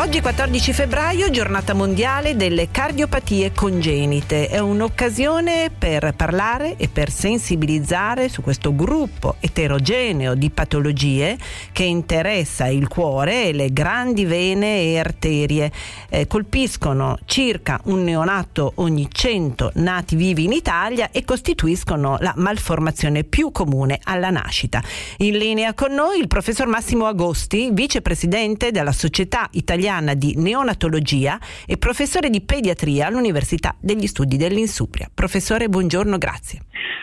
Oggi 14 febbraio, giornata mondiale delle cardiopatie congenite. È un'occasione per parlare e per sensibilizzare su questo gruppo eterogeneo di patologie che interessa il cuore e le grandi vene e arterie. Eh, colpiscono circa un neonato ogni 100 nati vivi in Italia e costituiscono la malformazione più comune alla nascita. In linea con noi il professor Massimo Agosti, vicepresidente della Società Italiana italiana di neonatologia e professore di pediatria all'Università degli Studi dell'Insubria. Professore, buongiorno, grazie.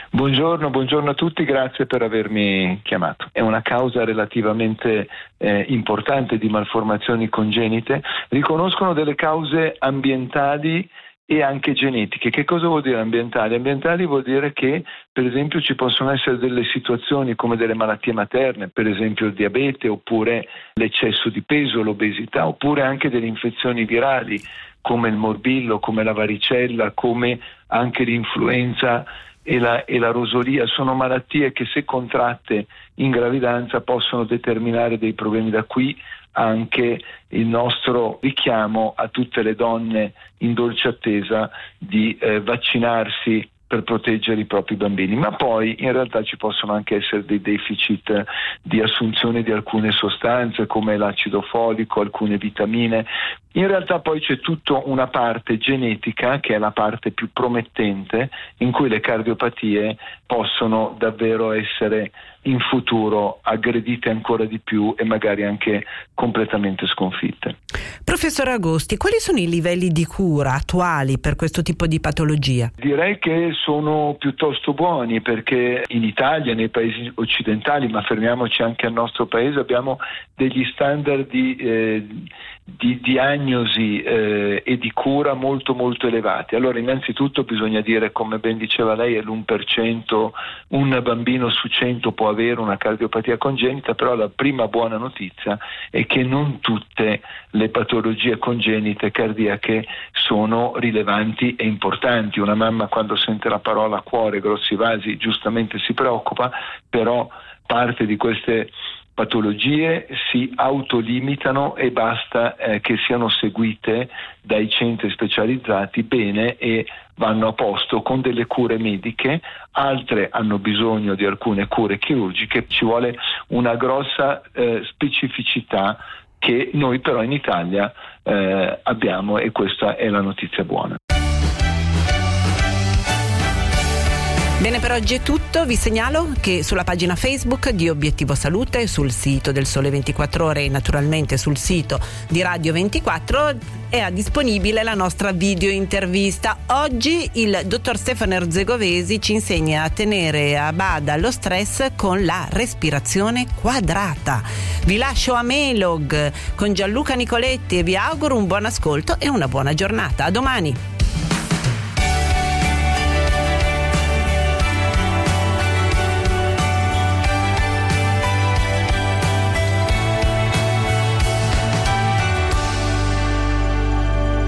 Buongiorno, buongiorno, a tutti, grazie per avermi chiamato. È una causa relativamente eh, importante di malformazioni congenite. Riconoscono delle cause ambientali e anche genetiche. Che cosa vuol dire ambientali? Ambientali vuol dire che per esempio ci possono essere delle situazioni come delle malattie materne, per esempio il diabete oppure l'eccesso di peso, l'obesità, oppure anche delle infezioni virali come il morbillo, come la varicella, come anche l'influenza e la, e la, rosolia sono malattie che se contratte in gravidanza possono determinare dei problemi da qui anche il nostro richiamo a tutte le donne in dolce attesa di eh, vaccinarsi per proteggere i propri bambini, ma poi in realtà ci possono anche essere dei deficit di assunzione di alcune sostanze come l'acido folico, alcune vitamine. In realtà poi c'è tutta una parte genetica che è la parte più promettente in cui le cardiopatie possono davvero essere in futuro aggredite ancora di più e magari anche completamente sconfitte. Professor Agosti, quali sono i livelli di cura attuali per questo tipo di patologia? Direi che sono piuttosto buoni perché in Italia, nei paesi occidentali, ma fermiamoci anche al nostro paese, abbiamo degli standard di, eh, di diagnosi eh, e di cura molto molto elevati. Allora innanzitutto bisogna dire, come ben diceva lei, è l'1%, un bambino su 100 può avere una cardiopatia congenita, però la prima buona notizia è che non tutte le patologie congenite cardiache sono rilevanti e importanti. Una mamma quando sente la parola cuore, grossi vasi, giustamente si preoccupa, però parte di queste patologie si autolimitano e basta eh, che siano seguite dai centri specializzati bene e vanno a posto con delle cure mediche, altre hanno bisogno di alcune cure chirurgiche, ci vuole una grossa eh, specificità che noi però in Italia eh, abbiamo e questa è la notizia buona. Bene, per oggi è tutto. Vi segnalo che sulla pagina Facebook di Obiettivo Salute, sul sito del Sole 24 Ore e naturalmente sul sito di Radio 24 è disponibile la nostra video intervista. Oggi il dottor Stefano Erzegovesi ci insegna a tenere a bada lo stress con la respirazione quadrata. Vi lascio a Melog con Gianluca Nicoletti e vi auguro un buon ascolto e una buona giornata. A domani!